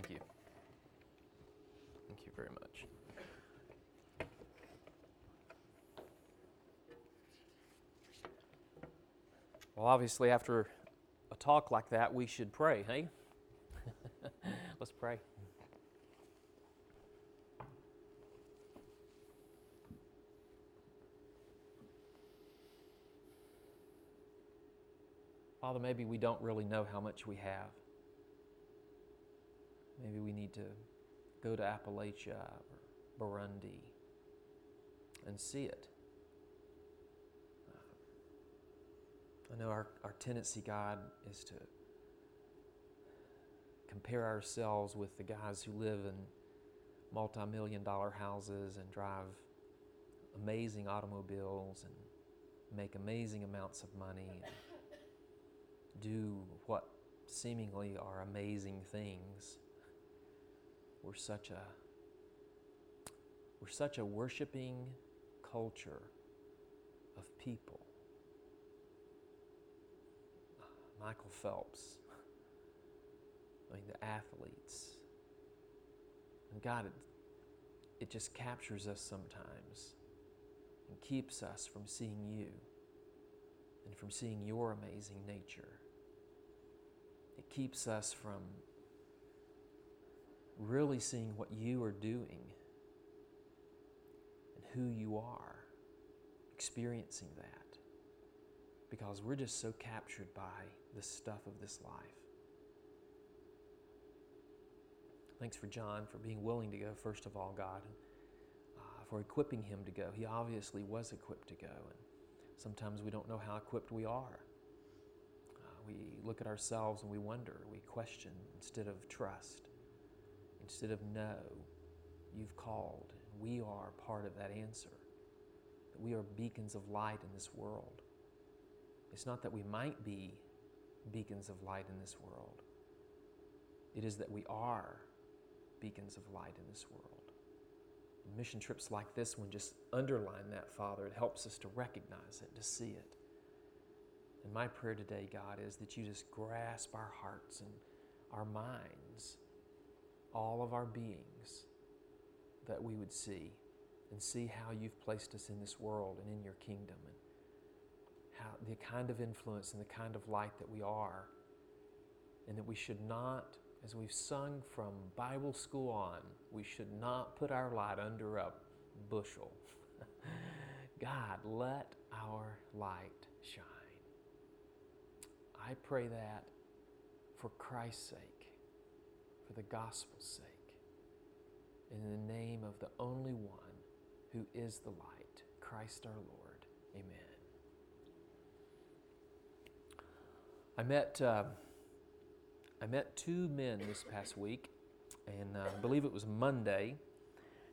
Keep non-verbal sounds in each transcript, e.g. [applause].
Thank you. Thank you very much. Well, obviously, after a talk like that, we should pray, hey? [laughs] Let's pray. Father, maybe we don't really know how much we have. Maybe we need to go to Appalachia or Burundi and see it. I know our, our tendency, God, is to compare ourselves with the guys who live in multi million dollar houses and drive amazing automobiles and make amazing amounts of money and do what seemingly are amazing things. We're such a we're such a worshiping culture of people. Michael Phelps, I mean, the athletes. And God, it, it just captures us sometimes and keeps us from seeing you and from seeing your amazing nature. It keeps us from really seeing what you are doing and who you are, experiencing that. Because we're just so captured by the stuff of this life. Thanks for John for being willing to go, first of all, God, uh, for equipping him to go. He obviously was equipped to go, and sometimes we don't know how equipped we are. Uh, we look at ourselves and we wonder, we question instead of trust, instead of no, You've called, we are part of that answer. That we are beacons of light in this world. It's not that we might be beacons of light in this world. It is that we are beacons of light in this world. Mission trips like this one just underline that, Father. It helps us to recognize it, to see it. And my prayer today, God, is that you just grasp our hearts and our minds, all of our beings, that we would see and see how you've placed us in this world and in your kingdom and how the kind of influence and the kind of light that we are. And that we should not, as we've sung from Bible school on, we should not put our light under a bushel. [laughs] God, let our light shine. I pray that for Christ's sake, for the gospel's sake, in the name of the only one who is the light, Christ our Lord. Amen. I met, uh, I met two men this past week, and uh, I believe it was Monday,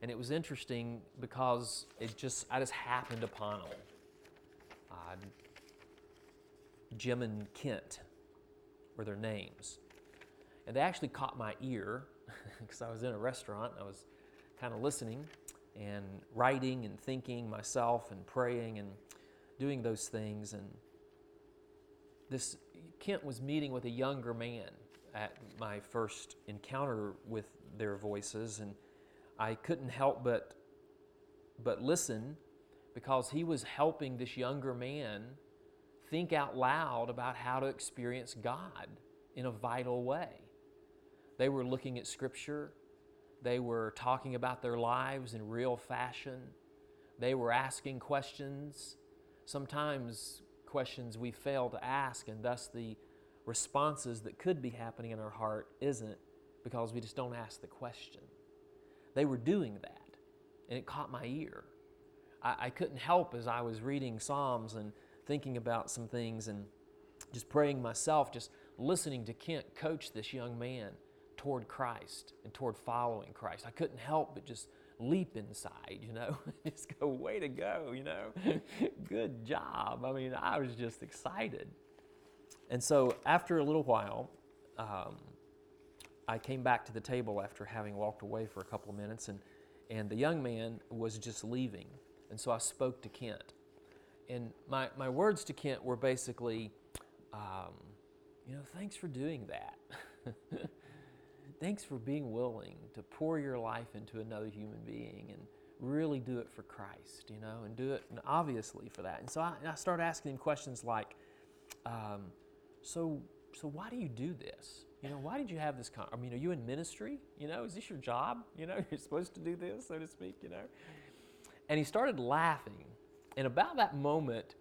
and it was interesting because it just I just happened upon them. Uh, Jim and Kent were their names, and they actually caught my ear [laughs] because I was in a restaurant. I was kind of listening and writing and thinking myself and praying and doing those things and this Kent was meeting with a younger man at my first encounter with their voices, and I couldn't help but but listen because he was helping this younger man think out loud about how to experience God in a vital way. They were looking at Scripture. They were talking about their lives in real fashion. They were asking questions. Sometimes questions we fail to ask, and thus the responses that could be happening in our heart isn't because we just don't ask the question. They were doing that, and it caught my ear. I, I couldn't help as I was reading Psalms and thinking about some things and just praying myself, just listening to Kent coach this young man toward Christ and toward following Christ. I couldn't help but just leap inside, you know, [laughs] just go, way to go, you know, [laughs] good job. I mean, I was just excited. And so after a little while, um, I came back to the table after having walked away for a couple of minutes, and, and the young man was just leaving. And so I spoke to Kent. And my, my words to Kent were basically, um, you know, thanks for doing that. [laughs] thanks for being willing to pour your life into another human being and really do it for Christ, you know, and do it obviously for that. And so I, I started asking him questions like, um, so, so why do you do this? You know, why did you have this? Con- I mean, are you in ministry? You know, is this your job? You know, [laughs] you're supposed to do this, so to speak. You know, and he started laughing. And about that moment,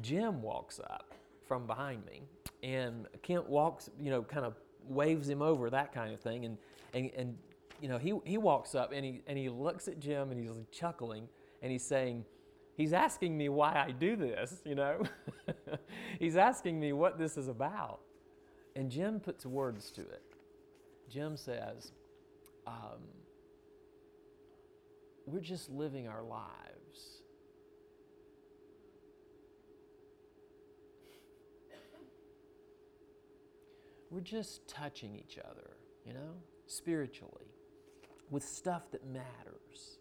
Jim walks up from behind me, and Kent walks, you know, kind of waves him over, that kind of thing, and and and you know, he he walks up and he and he looks at Jim and he's chuckling and he's saying. He's asking me why I do this, you know? [laughs] he's asking me what this is about. And Jim puts words to it. Jim says, um, We're just living our lives. We're just touching each other, you know, spiritually, with stuff that matters.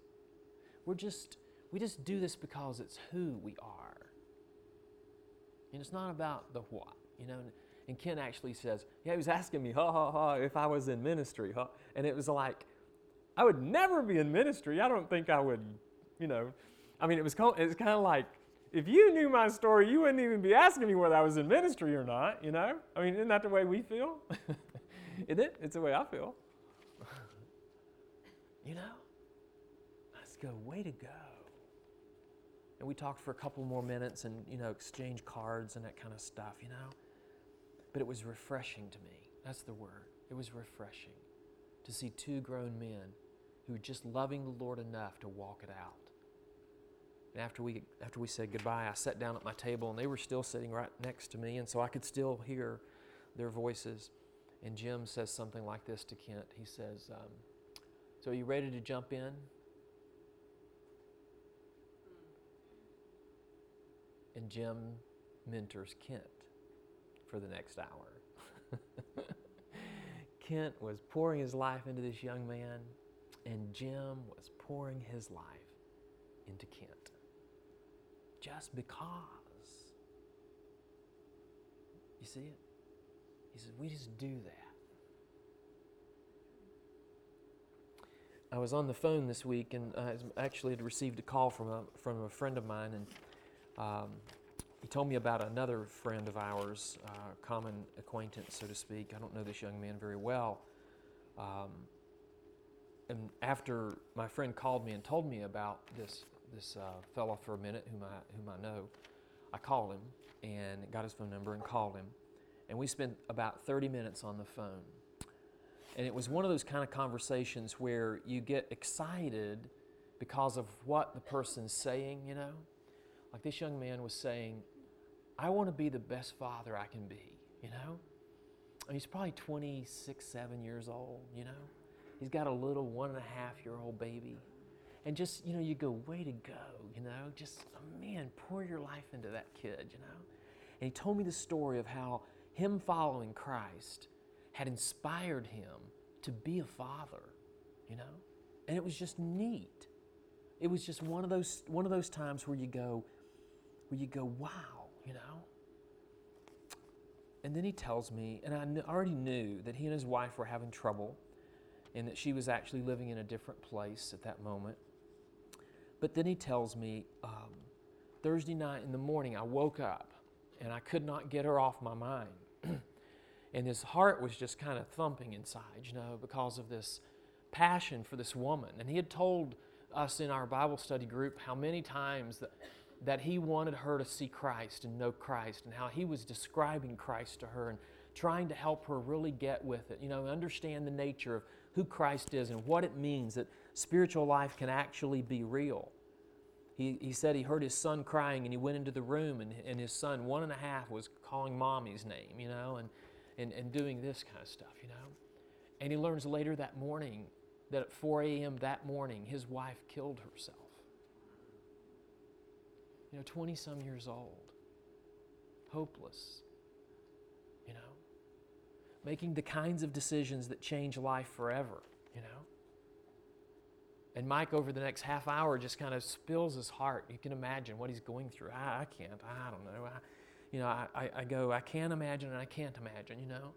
We're just, we just do this because it's who we are. And it's not about the what, you know. And Ken actually says, Yeah, he was asking me, ha ha ha, if I was in ministry. Huh? And it was like, I would never be in ministry. I don't think I would, you know. I mean, it was, it was kind of like, if you knew my story, you wouldn't even be asking me whether I was in ministry or not, you know? I mean, isn't that the way we feel? [laughs] isn't it? It's the way I feel. [laughs] you know? Let's go. Way to go. And we talked for a couple more minutes and, you know, exchange cards and that kind of stuff, you know? But it was refreshing to me. That's the word. It was refreshing to see two grown men who were just loving the Lord enough to walk it out. And after we, after we said goodbye, I sat down at my table and they were still sitting right next to me, and so I could still hear their voices. And Jim says something like this to Kent. He says, um, So are you ready to jump in? And Jim mentors Kent for the next hour. [laughs] Kent was pouring his life into this young man, and Jim was pouring his life into Kent. Just because. You see it? He said, we just do that. I was on the phone this week and I actually had received a call from a, from a friend of mine, and um, he told me about another friend of ours, uh, common acquaintance, so to speak. I don't know this young man very well. Um, and after my friend called me and told me about this this uh, fellow for a minute, whom I whom I know, I called him and got his phone number and called him, and we spent about 30 minutes on the phone. And it was one of those kind of conversations where you get excited because of what the person's saying, you know. Like this young man was saying, I want to be the best father I can be, you know? Mean, he's probably 26, 7 years old, you know? He's got a little one and a half year old baby. And just, you know, you go, way to go, you know? Just, oh man, pour your life into that kid, you know? And he told me the story of how him following Christ had inspired him to be a father, you know? And it was just neat. It was just one of those, one of those times where you go, where you go, wow, you know? And then he tells me, and I kn- already knew that he and his wife were having trouble and that she was actually living in a different place at that moment. But then he tells me, um, Thursday night in the morning, I woke up and I could not get her off my mind. [clears throat] and his heart was just kind of thumping inside, you know, because of this passion for this woman. And he had told us in our Bible study group how many times that that he wanted her to see Christ and know Christ, and how he was describing Christ to her and trying to help her really get with it, you know, understand the nature of who Christ is and what it means that spiritual life can actually be real. He, he said he heard his son crying and he went into the room and, and his son, one and a half, was calling mommy's name, you know, and, and, and doing this kind of stuff, you know. And he learns later that morning that at 4 a.m. that morning, his wife killed herself you know, 20 some years old, hopeless, you know, making the kinds of decisions that change life forever, you know. And Mike, over the next half hour, just kind of spills his heart. You can imagine what he's going through. I, I can't, I don't know. I, you know, I, I go, I can't imagine and I can't imagine, you know.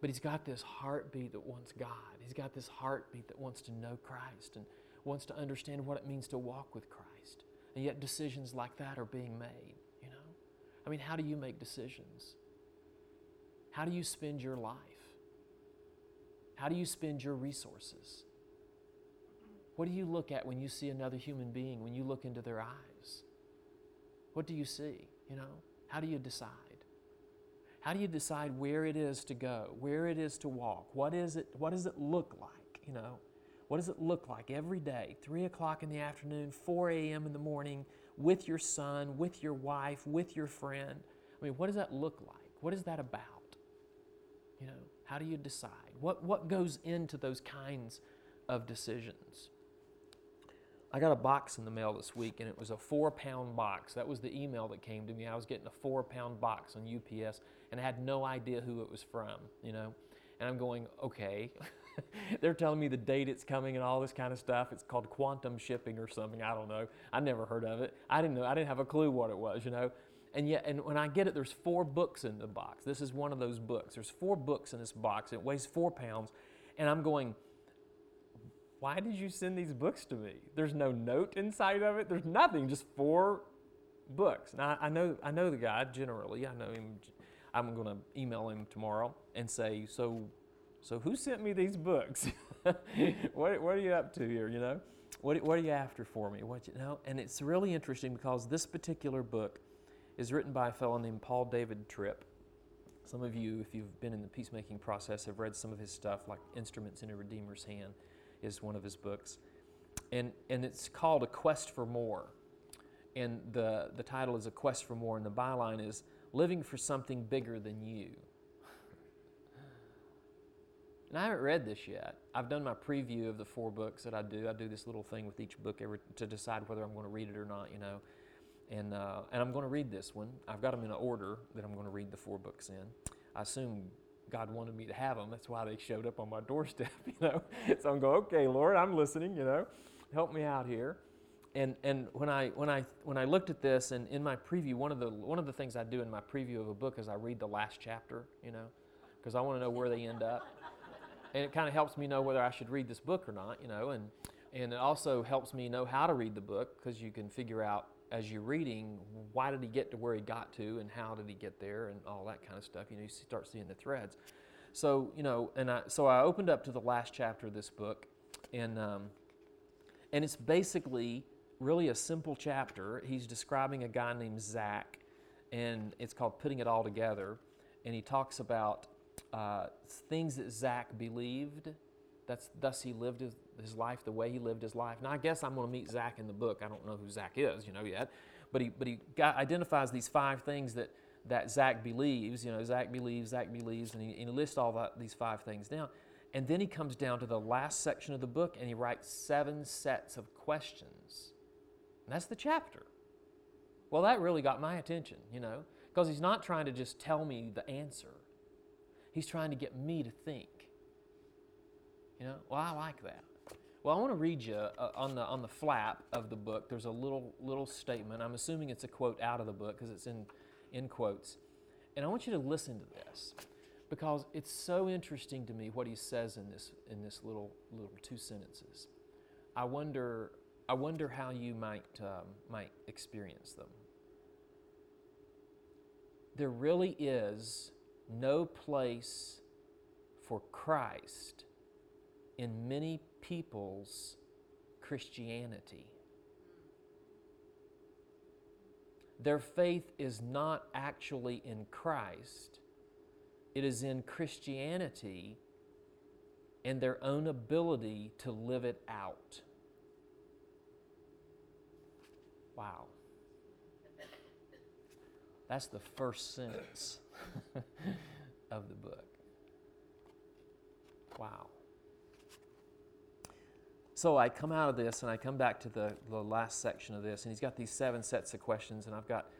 But he's got this heartbeat that wants God. He's got this heartbeat that wants to know Christ and wants to understand what it means to walk with Christ. And yet decisions like that are being made, you know? I mean, how do you make decisions? How do you spend your life? How do you spend your resources? What do you look at when you see another human being, when you look into their eyes? What do you see? You know, how do you decide? How do you decide where it is to go, where it is to walk? What is it? What does it look like? You know, what does it look like every day? Three o'clock in the afternoon, 4 a.m. in the morning, with your son, with your wife, with your friend. I mean, what does that look like? What is that about? You know, how do you decide? What what goes into those kinds of decisions? I got a box in the mail this week, and it was a four pound box. That was the email that came to me. I was getting a four pound box on UPS, and I had no idea who it was from, you know. And I'm going, okay. [laughs] They're telling me the date it's coming and all this kind of stuff. It's called quantum shipping or something. I don't know. I never heard of it. I didn't know. I didn't have a clue what it was, you know. And yet, and when I get it, there's four books in the box. This is one of those books. There's four books in this box. It weighs four pounds, and I'm going why did you send these books to me? There's no note inside of it. There's nothing, just four books. Now I know I know the guy generally. I know him. I'm going to email him tomorrow and say, so, so who sent me these books? [laughs] what, what are you up to here? You know, what, what are you after for me? What you know? And it's really interesting because this particular book is written by a fellow named Paul David Tripp. Some of you, if you've been in the peacemaking process, have read some of his stuff, like Instruments in a Redeemer's Hand is one of his books. And, and it's called A Quest for More. And the, the title is A Quest for More, and the byline is Living for Something Bigger Than You. [laughs] And I haven't read this yet. I've done my preview of the four books that I do. I do this little thing with each book every, to decide whether I'm going to read it or not, you know. And, uh, and I'm going to read this one. I've got them in an order that I'm going to read the four books in. I assume God wanted me to have them. That's why they showed up on my doorstep, [laughs] you know. So I'm going, okay, Lord, I'm listening, you know. Help me out here. And, and when I when I when I looked at this and in my preview, one of the one of the things I do in my preview of a book is I read the last chapter, you know, because I want to know where they end up. And it kind of helps me know whether I should read this book or not, you know, and and it also helps me know how to read the book because you can figure out as you're reading, why did he get to where he got to and how did he get there and all that kind of stuff. You know, you start seeing the threads. So, you know, and I, so I opened up to the last chapter of this book, and, um, and it's basically really a simple chapter. He's describing a guy named Zach, and it's called Putting It All Together. And he talks about uh, things that Zach believed. That's thus he lived his, his life the way he lived his life. Now I guess I'm going to meet Zach in the book. I don't know who Zach is, you know, yet, but he but he got, identifies these five things that that Zach believes. You know, Zach believes, Zach believes, and he, and he lists all that, these five things down. And then he comes down to the last section of the book and he writes seven sets of questions. And that's the chapter. Well, that really got my attention, you know, because he's not trying to just tell me the answer. He's trying to get me to think. You know, well, I like that. Well, I want to read you uh, on the on the flap of the book. There's a little little statement. I'm assuming it's a quote out of the book because it's in in quotes. And I want you to listen to this because it's so interesting to me what he says in this in this little little two sentences. I wonder I wonder how you might um, might experience them. There really is no place for Christ in many people's Christianity. Their faith is not actually in Christ, it is in Christianity and their own ability to live it out. Wow. That's the first sentence [laughs] of the book. Wow. So I come out of this and I come back to the, the last section of this, and he's got these seven sets of questions, and I've got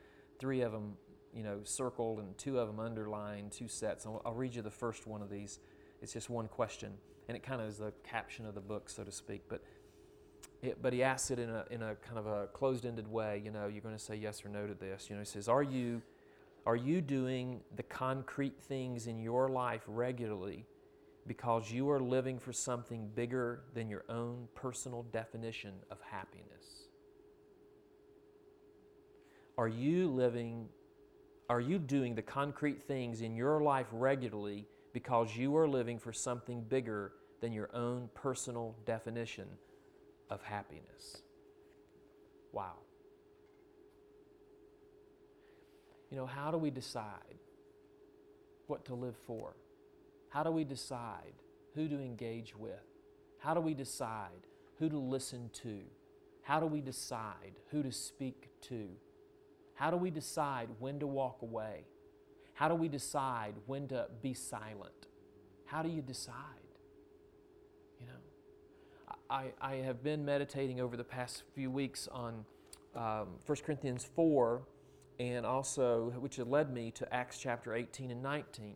three of them, you know, circled and two of them underlined, two sets. I'll, I'll read you the first one of these. It's just one question, and it kind of is the caption of the book, so to speak. But it, but he asks it in a, in a kind of a closed-ended way. You know, you're going to say yes or no to this. You know, he says, "Are you Are you doing the concrete things in your life regularly because you are living for something bigger than your own personal definition of happiness? Are you living, are you doing the concrete things in your life regularly because you are living for something bigger than your own personal definition of happiness? Wow. You know, how do we decide what to live for? How do we decide who to engage with? How do we decide who to listen to? How do we decide who to speak to? How do we decide when to walk away? How do we decide when to be silent? How do you decide? You know, I, I have been meditating over the past few weeks on um, 1 Corinthians 4 and also, which had led me to Acts chapter 18 and 19.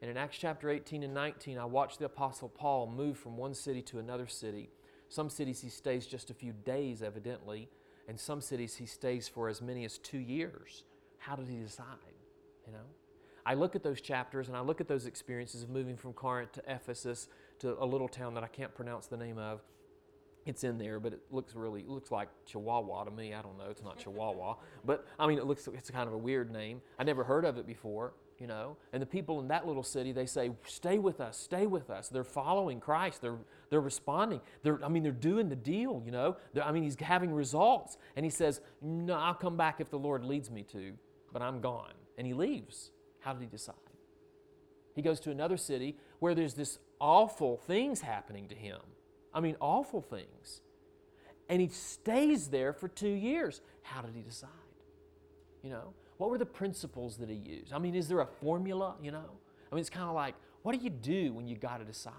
And in Acts chapter 18 and 19, I watched the Apostle Paul move from one city to another city. Some cities he stays just a few days, evidently, and some cities he stays for as many as two years. How did he decide? You know? I look at those chapters and I look at those experiences of moving from Corinth to Ephesus to a little town that I can't pronounce the name of. It's in there, but it looks really it looks like Chihuahua to me. I don't know. It's not Chihuahua, but I mean, it looks it's kind of a weird name. I never heard of it before you know? And the people in that little city they say stay with us stay with us. They're following christ. They're they're responding. They're i mean they're doing the deal you know? They're, i mean he's having results. And he says no i'll come back if the lord leads me to but i'm gone. And he leaves. How did he decide? He goes to another city where there's this awful things happening to him. I mean awful things. And he stays there for two years. How did he decide? You know what were the principles that he used? I mean, is there a formula, you know? I mean, it's kind of like, what do you do when you got to decide?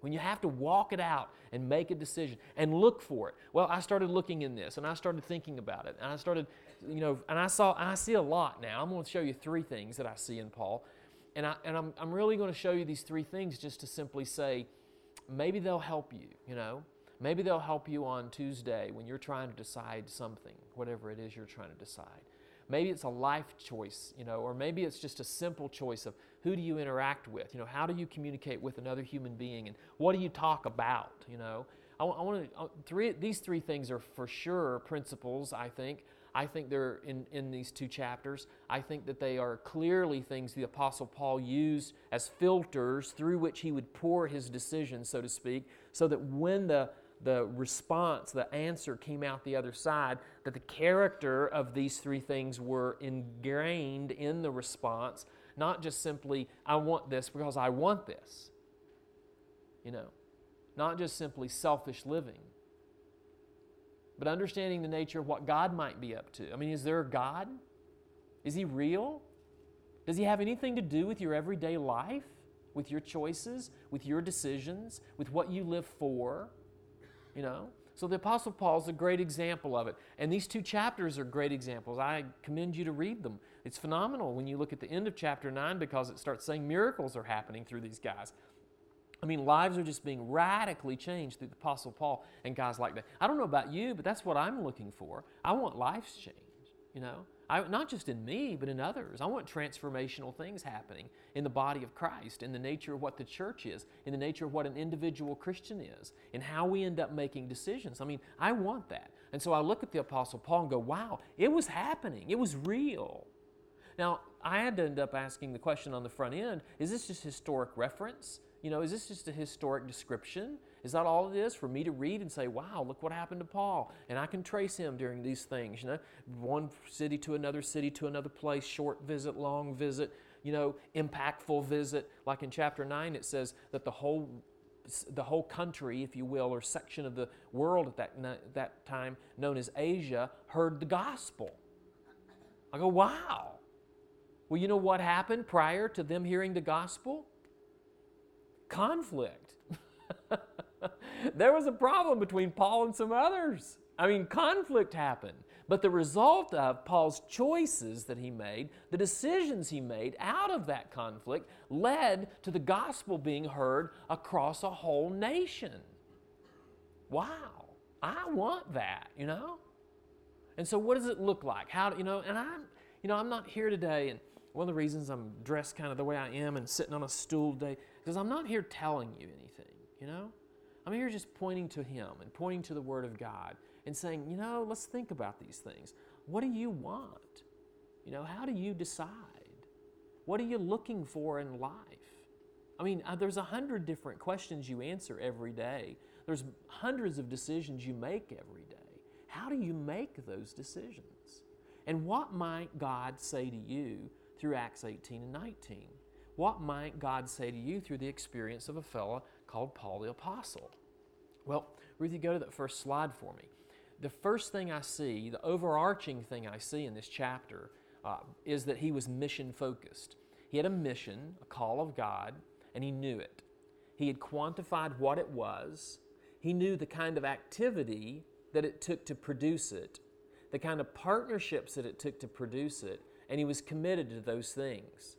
When you have to walk it out and make a decision and look for it. Well, I started looking in this and I started thinking about it. And I started, you know, and I saw, I see a lot now. I'm going to show you three things that I see in Paul. And, I, and I'm, I'm really going to show you these three things just to simply say, maybe they'll help you, you know? Maybe they'll help you on Tuesday when you're trying to decide something, whatever it is you're trying to decide. Maybe it's a life choice, you know, or maybe it's just a simple choice of who do you interact with? You know, how do you communicate with another human being and what do you talk about, you know? I, I want to, uh, three, these three things are for sure principles, I think. I think they're in, in these two chapters. I think that they are clearly things the Apostle Paul used as filters through which he would pour his decisions, so to speak, so that when the the response, the answer came out the other side, that the character of these three things were ingrained in the response, not just simply, I want this because I want this. You know, not just simply selfish living, but understanding the nature of what God might be up to. I mean, is there a God? Is He real? Does He have anything to do with your everyday life, with your choices, with your decisions, with what you live for? You know? So the Apostle Paul is a great example of it. And these two chapters are great examples. I commend you to read them. It's phenomenal when you look at the end of chapter 9 because it starts saying miracles are happening through these guys. I mean, lives are just being radically changed through the Apostle Paul and guys like that. I don't know about you, but that's what I'm looking for. I want lives changed, you know? I, not just in me, but in others. I want transformational things happening in the body of Christ, in the nature of what the church is, in the nature of what an individual Christian is, in how we end up making decisions. I mean, I want that. And so I look at the Apostle Paul and go, wow, it was happening. It was real. Now, I had to end up asking the question on the front end is this just historic reference? You know, is this just a historic description? Is that all it is for me to read and say, wow, look what happened to Paul? And I can trace him during these things, you know, one city to another city to another place, short visit, long visit, you know, impactful visit. Like in chapter 9, it says that the whole the whole country, if you will, or section of the world at that, that time known as Asia, heard the gospel. I go, wow. Well, you know what happened prior to them hearing the gospel? Conflict. [laughs] there was a problem between Paul and some others. I mean, conflict happened. But the result of Paul's choices that he made, the decisions he made out of that conflict, led to the gospel being heard across a whole nation. Wow, I want that, you know? And so, what does it look like? How, do you know, and I'm, you know, I'm not here today and one of the reasons I'm dressed kind of the way I am and sitting on a stool today, because I'm not here telling you anything, you know? I'm here just pointing to Him and pointing to the Word of God and saying, you know, let's think about these things. What do you want? You know, how do you decide? What are you looking for in life? I mean, uh, there's a hundred different questions you answer every day. There's hundreds of decisions you make every day. How do you make those decisions? And what might God say to you through Acts 18 and 19? What might God say to you through the experience of a fellow called Paul the Apostle? Well, Ruthie, go to that first slide for me. The first thing I see, the overarching thing I see in this chapter, uh, is that he was mission focused. He had a mission, a call of God, and he knew it. He had quantified what it was. He knew the kind of activity that it took to produce it, the kind of partnerships that it took to produce it, and he was committed to those things.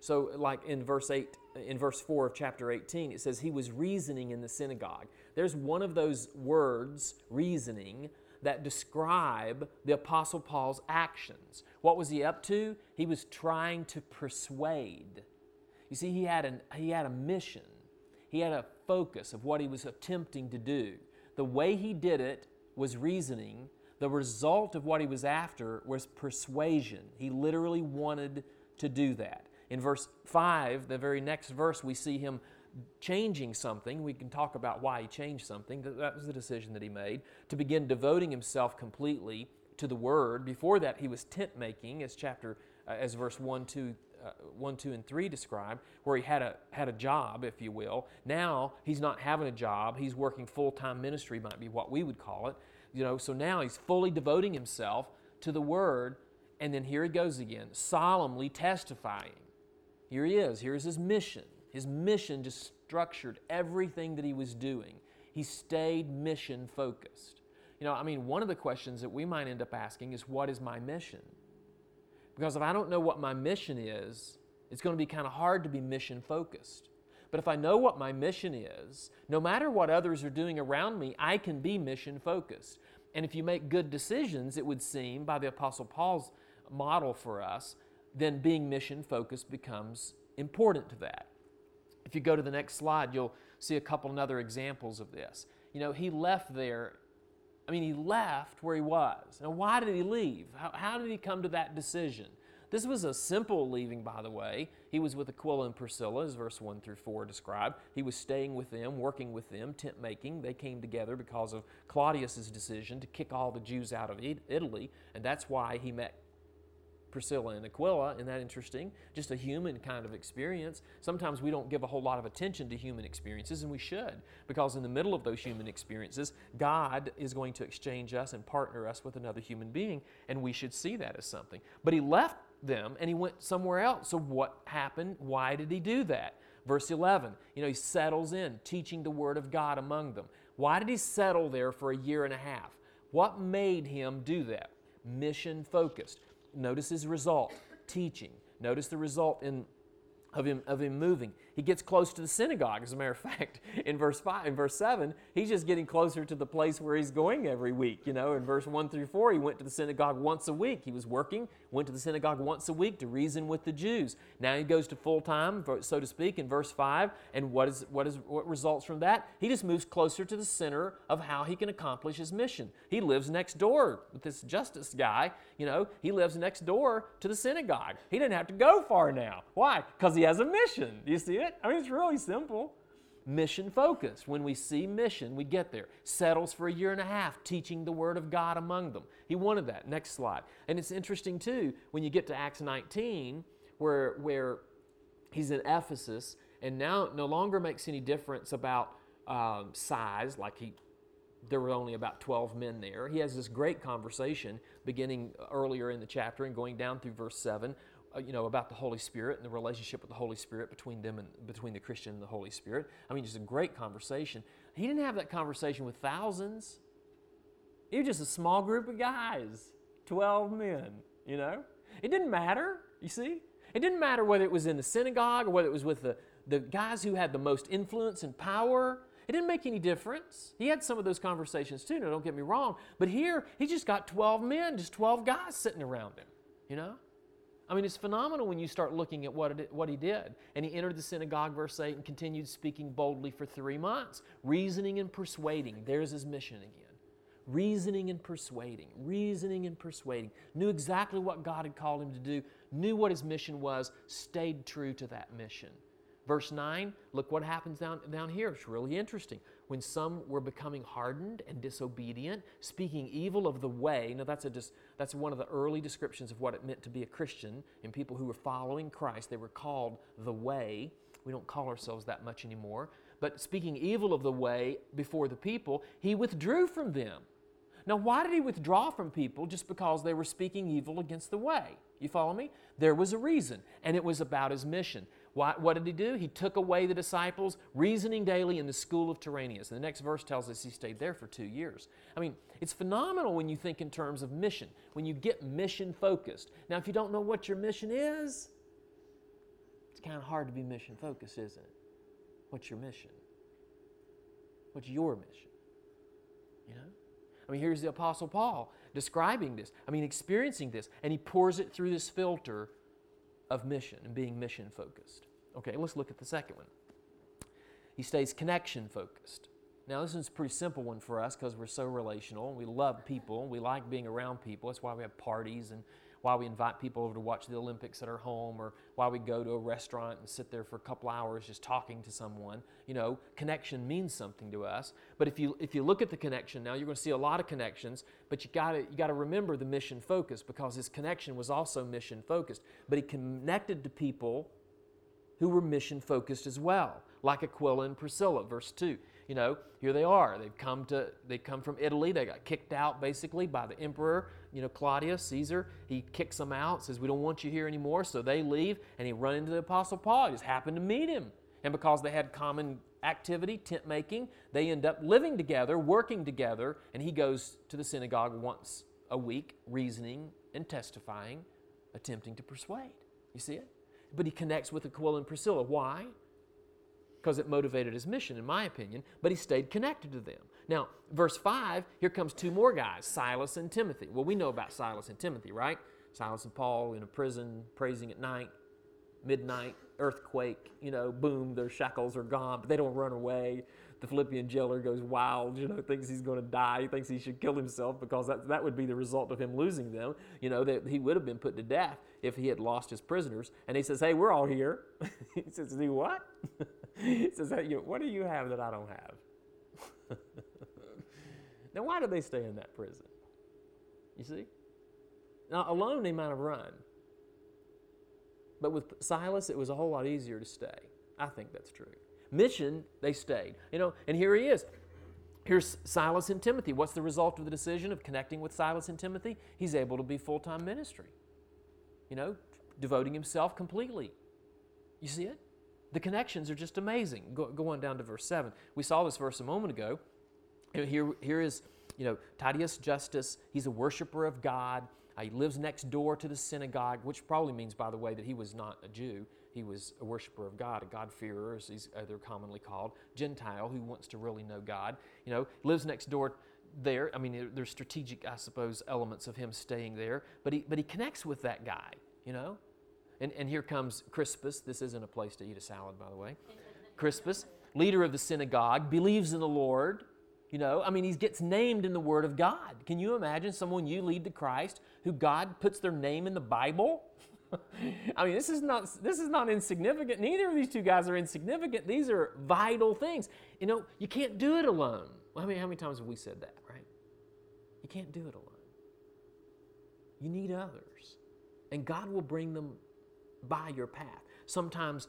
So, like in verse 8, in verse 4 of chapter 18, it says he was reasoning in the synagogue. There's one of those words, reasoning, that describe the Apostle Paul's actions. What was he up to? He was trying to persuade. You see, he had, an, he had a mission, he had a focus of what he was attempting to do. The way he did it was reasoning. The result of what he was after was persuasion. He literally wanted to do that. In verse 5, the very next verse, we see him changing something. We can talk about why he changed something. That was the decision that he made to begin devoting himself completely to the Word. Before that, he was tent making, as chapter, uh, as verse 1, 2, uh, 1, 2, and 3 describe, where he had a, had a job, if you will. Now, he's not having a job. He's working full time ministry, might be what we would call it. You know, so now he's fully devoting himself to the Word. And then here he goes again, solemnly testifying here he is. Here's his mission. His mission just structured everything that he was doing. He stayed mission focused. You know, I mean, one of the questions that we might end up asking is, What is my mission? Because if I don't know what my mission is, it's going to be kind of hard to be mission focused. But if I know what my mission is, no matter what others are doing around me, I can be mission focused. And if you make good decisions, it would seem, by the Apostle Paul's model for us, then being mission focused becomes important to that. If you go to the next slide, you'll see a couple other examples of this. You know, he left there, I mean, he left where he was. Now, why did he leave? How, how did he come to that decision? This was a simple leaving, by the way. He was with Aquila and Priscilla, as verse 1 through 4 describe. He was staying with them, working with them, tent making. They came together because of Claudius's decision to kick all the Jews out of Italy, and that's why he met Priscilla and Aquila. Isn't that interesting? Just a human kind of experience. Sometimes we don't give a whole lot of attention to human experiences, and we should, because in the middle of those human experiences, God is going to exchange us and partner us with another human being, and we should see that as something. But he left them and he went somewhere else. So, what happened? Why did he do that? Verse 11, you know, he settles in, teaching the word of God among them. Why did he settle there for a year and a half? What made him do that? Mission focused. Notice his result teaching. Notice the result in of him, of him moving. He gets close to the synagogue, as a matter of [laughs] fact. In verse 5, in verse 7, he's just getting closer to the place where he's going every week. You know, in verse 1 through 4, he went to the synagogue once a week. He was working, went to the synagogue once a week to reason with the Jews. Now he goes to full time, so to speak, in verse 5. And what is what is what results from that? He just moves closer to the center of how he can accomplish his mission. He lives next door with this Justus guy, you know, he lives next door to the synagogue. He didn't have to go far now. Why? Because he has a mission. You see it? I mean, it's really simple. Mission focused. When we see mission, we get there. Settles for a year and a half teaching the Word of God among them. He wanted that. Next slide. And it's interesting, too, when you get to Acts 19, where, where he's in Ephesus and now no longer makes any difference about um, size, like he there were only about 12 men there. He has this great conversation beginning earlier in the chapter and going down through verse 7 uh, Uh, you know, about the Holy Spirit and the relationship with the Holy Spirit between them and between the Christian and the Holy Spirit. I mean, just a great conversation. He didn't have that conversation with thousands. He was just a small group of guys, 12 men, you know? It didn't matter, you see? It didn't matter whether it was in the synagogue or whether it was with the, the guys who had the most influence and power. It didn't make any difference. He had some of those conversations too, no, don't get me wrong. But here, he just got 12 men, just 12 guys sitting around him, you know? I mean, it's phenomenal when you start looking at what, it, what he did. And he entered the synagogue, verse 8, and continued speaking boldly for three months, reasoning and persuading. There's his mission again. Reasoning and persuading, reasoning and persuading. Knew exactly what God had called him to do, knew what his mission was, stayed true to that mission. Verse 9, look what happens down, down here. It's really interesting. When some were becoming hardened and disobedient, speaking evil of the way. Now, that's, a, that's one of the early descriptions of what it meant to be a Christian and people who were following Christ. They were called the way. We don't call ourselves that much anymore. But speaking evil of the way before the people, he withdrew from them. Now, why did he withdraw from people just because they were speaking evil against the way? You follow me? There was a reason, and it was about his mission. What, what, did he do? He took away the disciples, reasoning daily in the school of Tyrannus. And the next verse tells us he stayed there for two years. I mean, it's phenomenal when you think in terms of mission, when you get mission focused. Now, if you don't know what your mission is, it's kind of hard to be mission focused, isn't it? What's your mission? What's your mission? You know? I mean, here's the Apostle Paul describing this, I mean, experiencing this, and he pours it through this filter of mission and being mission focused. Okay, let's look at the second one. He stays connection focused. Now, this is a pretty simple one for us because we're so relational. We love people. We like being around people. That's why we have parties and why we invite people over to watch the Olympics at our home or why we go to a restaurant and sit there for a couple hours just talking to someone. You know, connection means something to us. But if you if you look at the connection now, you're going to see a lot of connections, but you got to you got to remember the mission focus because his connection was also mission focused. But he connected to people who were mission focused as well, like Aquila and Priscilla, verse 2 you know, here they are. They've come to they come from Italy. They got kicked out basically by the emperor, you know, Claudius Caesar. He kicks them out, says, "We don't want you here anymore." So they leave, and he run into the apostle Paul. He just happened to meet him, and because they had common activity, tent making, they end up living together, working together, and he goes to the synagogue once a week, reasoning and testifying, attempting to persuade. You see it? But he connects with Aquila and Priscilla. Why? Because it motivated his mission, in my opinion, but he stayed connected to them. Now, verse 5, here comes two more guys, Silas and Timothy. Well, we know about Silas and Timothy, right? Silas and Paul in a prison, praising at night, midnight, earthquake, you know, boom, their shackles are gone, but they don't run away the Philippian jailer goes wild, you know, thinks he's going to die. He thinks he should kill himself because that, that would be the result of him losing them. You know, that he would have been put to death if he had lost his prisoners. And he says, Hey, we're all here. [laughs] he says, Do what? [laughs] [laughs] says, hey, What do you have that I don't have? [laughs] now, why do they stay in that prison? You see? Now, alone they might have run. But with Silas, it was a whole lot easier to stay. I think that's true. Mission, they stayed. You know, and here he is. Here's Silas and Timothy. What's the result of the decision of connecting with Silas and Timothy? He's able to be full time ministry. You know, devoting himself completely. You see it? The connections are just amazing. Go, go on down to verse 7. We saw this verse a moment ago. Here, here is, you know, Titius Justus. He's a worshiper of God. Uh, he lives next door to the synagogue, which probably means, by the way, that he was not a Jew. He was a worshiper of God, a God-fearer, as he's, uh, they're commonly called, Gentile who wants to really know God. You know, lives next door there. I mean, there's strategic, I suppose, elements of him staying there, but he, but he connects with that guy, you know? And, and here comes Crispus. This isn't a place to eat a salad, by the way. Crispus, leader of the synagogue, believes in the Lord. You know, I mean, he gets named in the Word of God. Can you imagine someone you lead to Christ who God puts their name in the Bible? [laughs] I mean, this is not this is not insignificant. Neither of these two guys are insignificant. These are vital things. You know, you can't do it alone. Well, how many how many times have we said that, right? You can't do it alone. You need others. And God will bring them by your path. Sometimes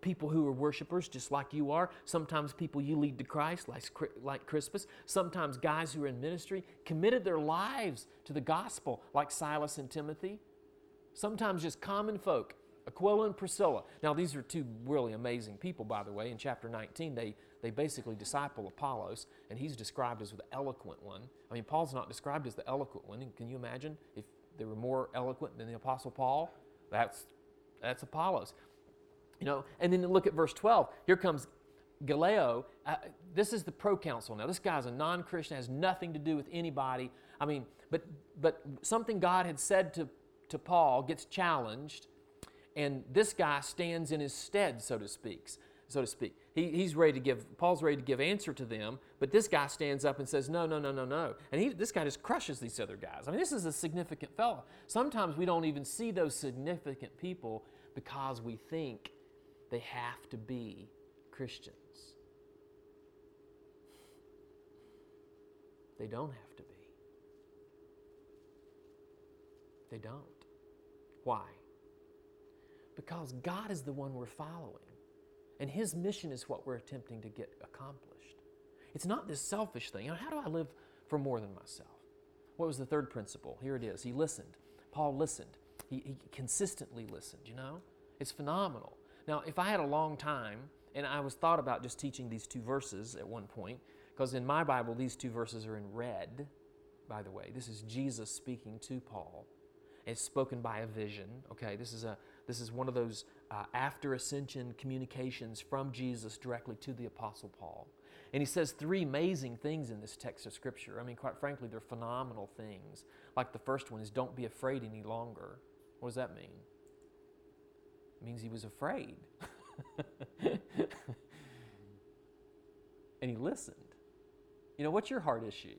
people who are worshipers, just like you are. Sometimes people you lead to Christ, like, like Crispus. Sometimes guys who are in ministry committed their lives to the gospel, like Silas and Timothy. Sometimes just common folk, Aquila and Priscilla. Now, these are two really amazing people, by the way. In chapter 19, they, they basically disciple Apollos, and he's described as the eloquent one. I mean, Paul's not described as the eloquent one. Can you imagine if they were more eloquent than the Apostle Paul? That's, that's Apollos. You know, and then look at verse 12. Here comes Gallio. Uh, this is the proconsul. Now, this guy's a non Christian, has nothing to do with anybody. I mean, but, but something God had said to to Paul, gets challenged, and this guy stands in his stead, so to speak. So to speak, he, he's ready to give. Paul's ready to give answer to them, but this guy stands up and says, "No, no, no, no, no." And he, this guy just crushes these other guys. I mean, this is a significant fellow. Sometimes we don't even see those significant people because we think they have to be Christians. They don't have to be. They don't. Why? Because God is the one we're following, and His mission is what we're attempting to get accomplished. It's not this selfish thing. You know, how do I live for more than myself? What was the third principle? Here it is. He listened. Paul listened. He, he consistently listened, you know? It's phenomenal. Now, if I had a long time, and I was thought about just teaching these two verses at one point, because in my Bible, these two verses are in red, by the way. This is Jesus speaking to Paul. It's spoken by a vision. Okay, this is a this is one of those uh, after ascension communications from Jesus directly to the Apostle Paul. And he says three amazing things in this text of Scripture. I mean, quite frankly, they're phenomenal things. Like the first one is, don't be afraid any longer. What does that mean? It means he was afraid. [laughs] and he listened. You know, what's your heart issue?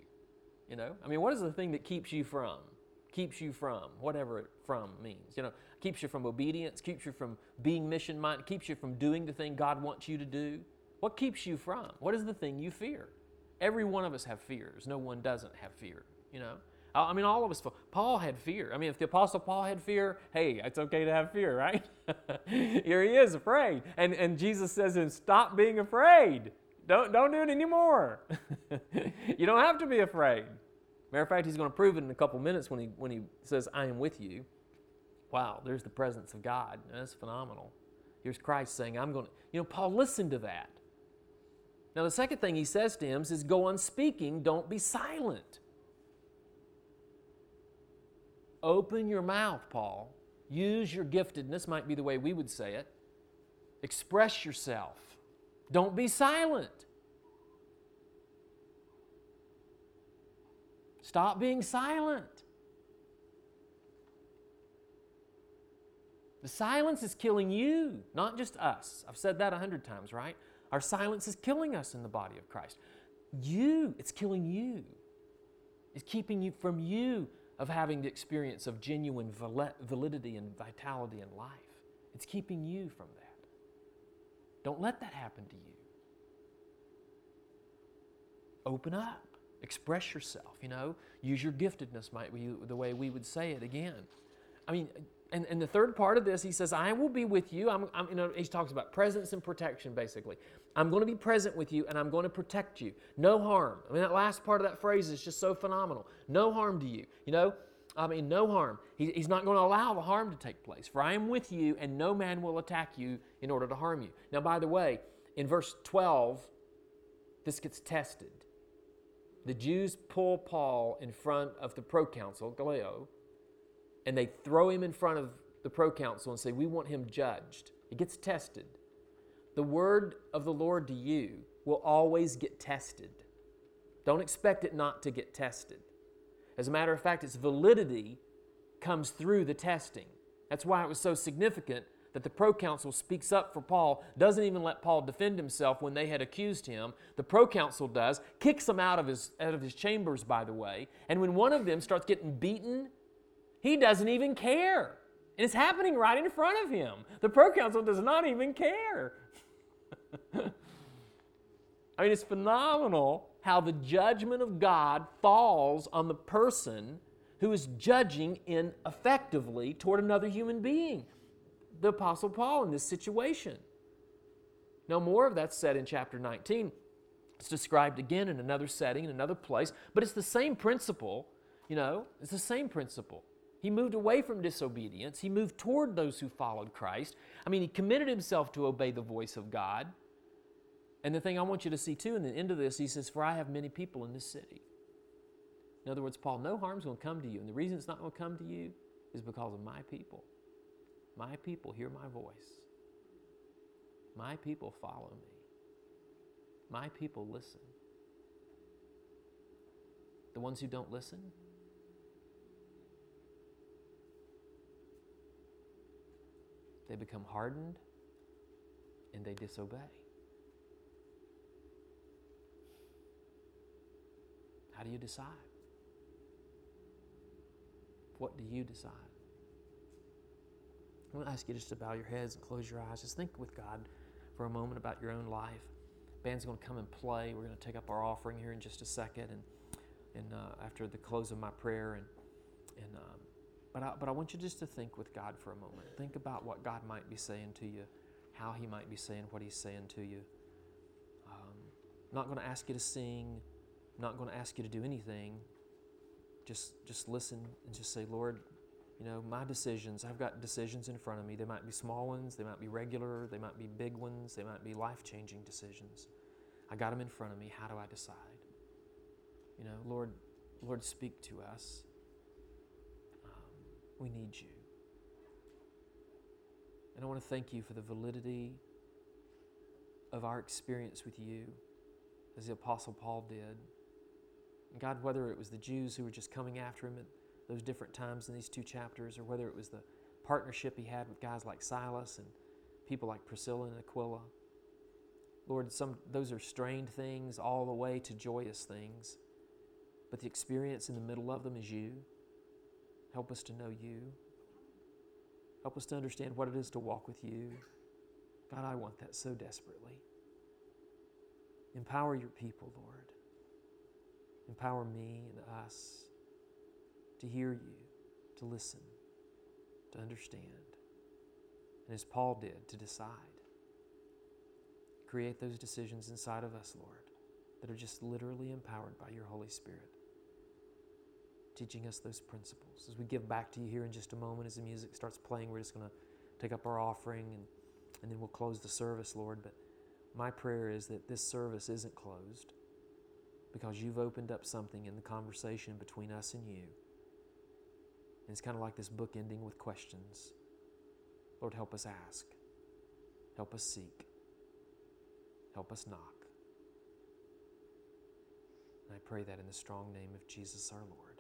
You know, I mean, what is the thing that keeps you from? Keeps you from, whatever it from means. You know, keeps you from obedience, keeps you from being mission minded, keeps you from doing the thing God wants you to do. What keeps you from? What is the thing you fear? Every one of us have fears. No one doesn't have fear, you know? I mean, all of us. Paul had fear. I mean, if the Apostle Paul had fear, hey, it's okay to have fear, right? [laughs] Here he is, afraid. And, and Jesus says him, stop being afraid. Don't, don't do it anymore. [laughs] you don't have to be afraid. Matter of fact, he's going to prove it in a couple minutes when he, when he says, I am with you. Wow, there's the presence of God. That's phenomenal. Here's Christ saying, I'm going to. You know, Paul listened to that. Now, the second thing he says to him is, Go on speaking, don't be silent. Open your mouth, Paul. Use your giftedness, might be the way we would say it. Express yourself. Don't be silent. Stop being silent. The silence is killing you, not just us. I've said that a hundred times, right? Our silence is killing us in the body of Christ. You, it's killing you. It's keeping you from you of having the experience of genuine validity and vitality in life. It's keeping you from that. Don't let that happen to you. Open up, express yourself, you know, use your giftedness, might be the way we would say it again. I mean, and, and the third part of this, he says, I will be with you. I'm, I'm, you know, he talks about presence and protection, basically. I'm going to be present with you and I'm going to protect you. No harm. I mean, that last part of that phrase is just so phenomenal. No harm to you. You know, I mean, no harm. He, he's not going to allow the harm to take place. For I am with you and no man will attack you in order to harm you. Now, by the way, in verse 12, this gets tested. The Jews pull Paul in front of the proconsul, Gallio, and they throw him in front of the proconsul and say, We want him judged. It gets tested. The word of the Lord to you will always get tested. Don't expect it not to get tested. As a matter of fact, its validity comes through the testing. That's why it was so significant that the proconsul speaks up for Paul, doesn't even let Paul defend himself when they had accused him. The proconsul does, kicks him out of his, out of his chambers, by the way. And when one of them starts getting beaten he doesn't even care. And it's happening right in front of him. The proconsul does not even care. [laughs] I mean, it's phenomenal how the judgment of God falls on the person who is judging ineffectively toward another human being. The Apostle Paul in this situation. Now, more of that's said in chapter 19. It's described again in another setting, in another place, but it's the same principle, you know, it's the same principle. He moved away from disobedience. He moved toward those who followed Christ. I mean, he committed himself to obey the voice of God. And the thing I want you to see too, in the end of this, he says, For I have many people in this city. In other words, Paul, no harm's going to come to you. And the reason it's not going to come to you is because of my people. My people hear my voice. My people follow me. My people listen. The ones who don't listen, they become hardened and they disobey. How do you decide? What do you decide? I'm going to ask you just to bow your heads and close your eyes. Just think with God for a moment about your own life. Band's going to come and play. We're going to take up our offering here in just a second, and and uh, after the close of my prayer, and and um, but I, but I want you just to think with God for a moment. Think about what God might be saying to you, how He might be saying what He's saying to you. Um, I'm not going to ask you to sing. I'm not going to ask you to do anything. Just just listen and just say, Lord, you know, my decisions, I've got decisions in front of me. They might be small ones, they might be regular, they might be big ones, they might be life changing decisions. I got them in front of me. How do I decide? You know, Lord, Lord, speak to us. Um, we need you. And I want to thank you for the validity of our experience with you, as the Apostle Paul did. And God, whether it was the Jews who were just coming after him those different times in these two chapters, or whether it was the partnership he had with guys like Silas and people like Priscilla and Aquila. Lord, some those are strained things all the way to joyous things. But the experience in the middle of them is you. Help us to know you. Help us to understand what it is to walk with you. God, I want that so desperately. Empower your people, Lord. Empower me and us to hear you, to listen, to understand. And as Paul did, to decide. Create those decisions inside of us, Lord, that are just literally empowered by your Holy Spirit, teaching us those principles. As we give back to you here in just a moment, as the music starts playing, we're just going to take up our offering and, and then we'll close the service, Lord. But my prayer is that this service isn't closed because you've opened up something in the conversation between us and you. And it's kind of like this book ending with questions. Lord, help us ask, help us seek, help us knock. And I pray that in the strong name of Jesus our Lord.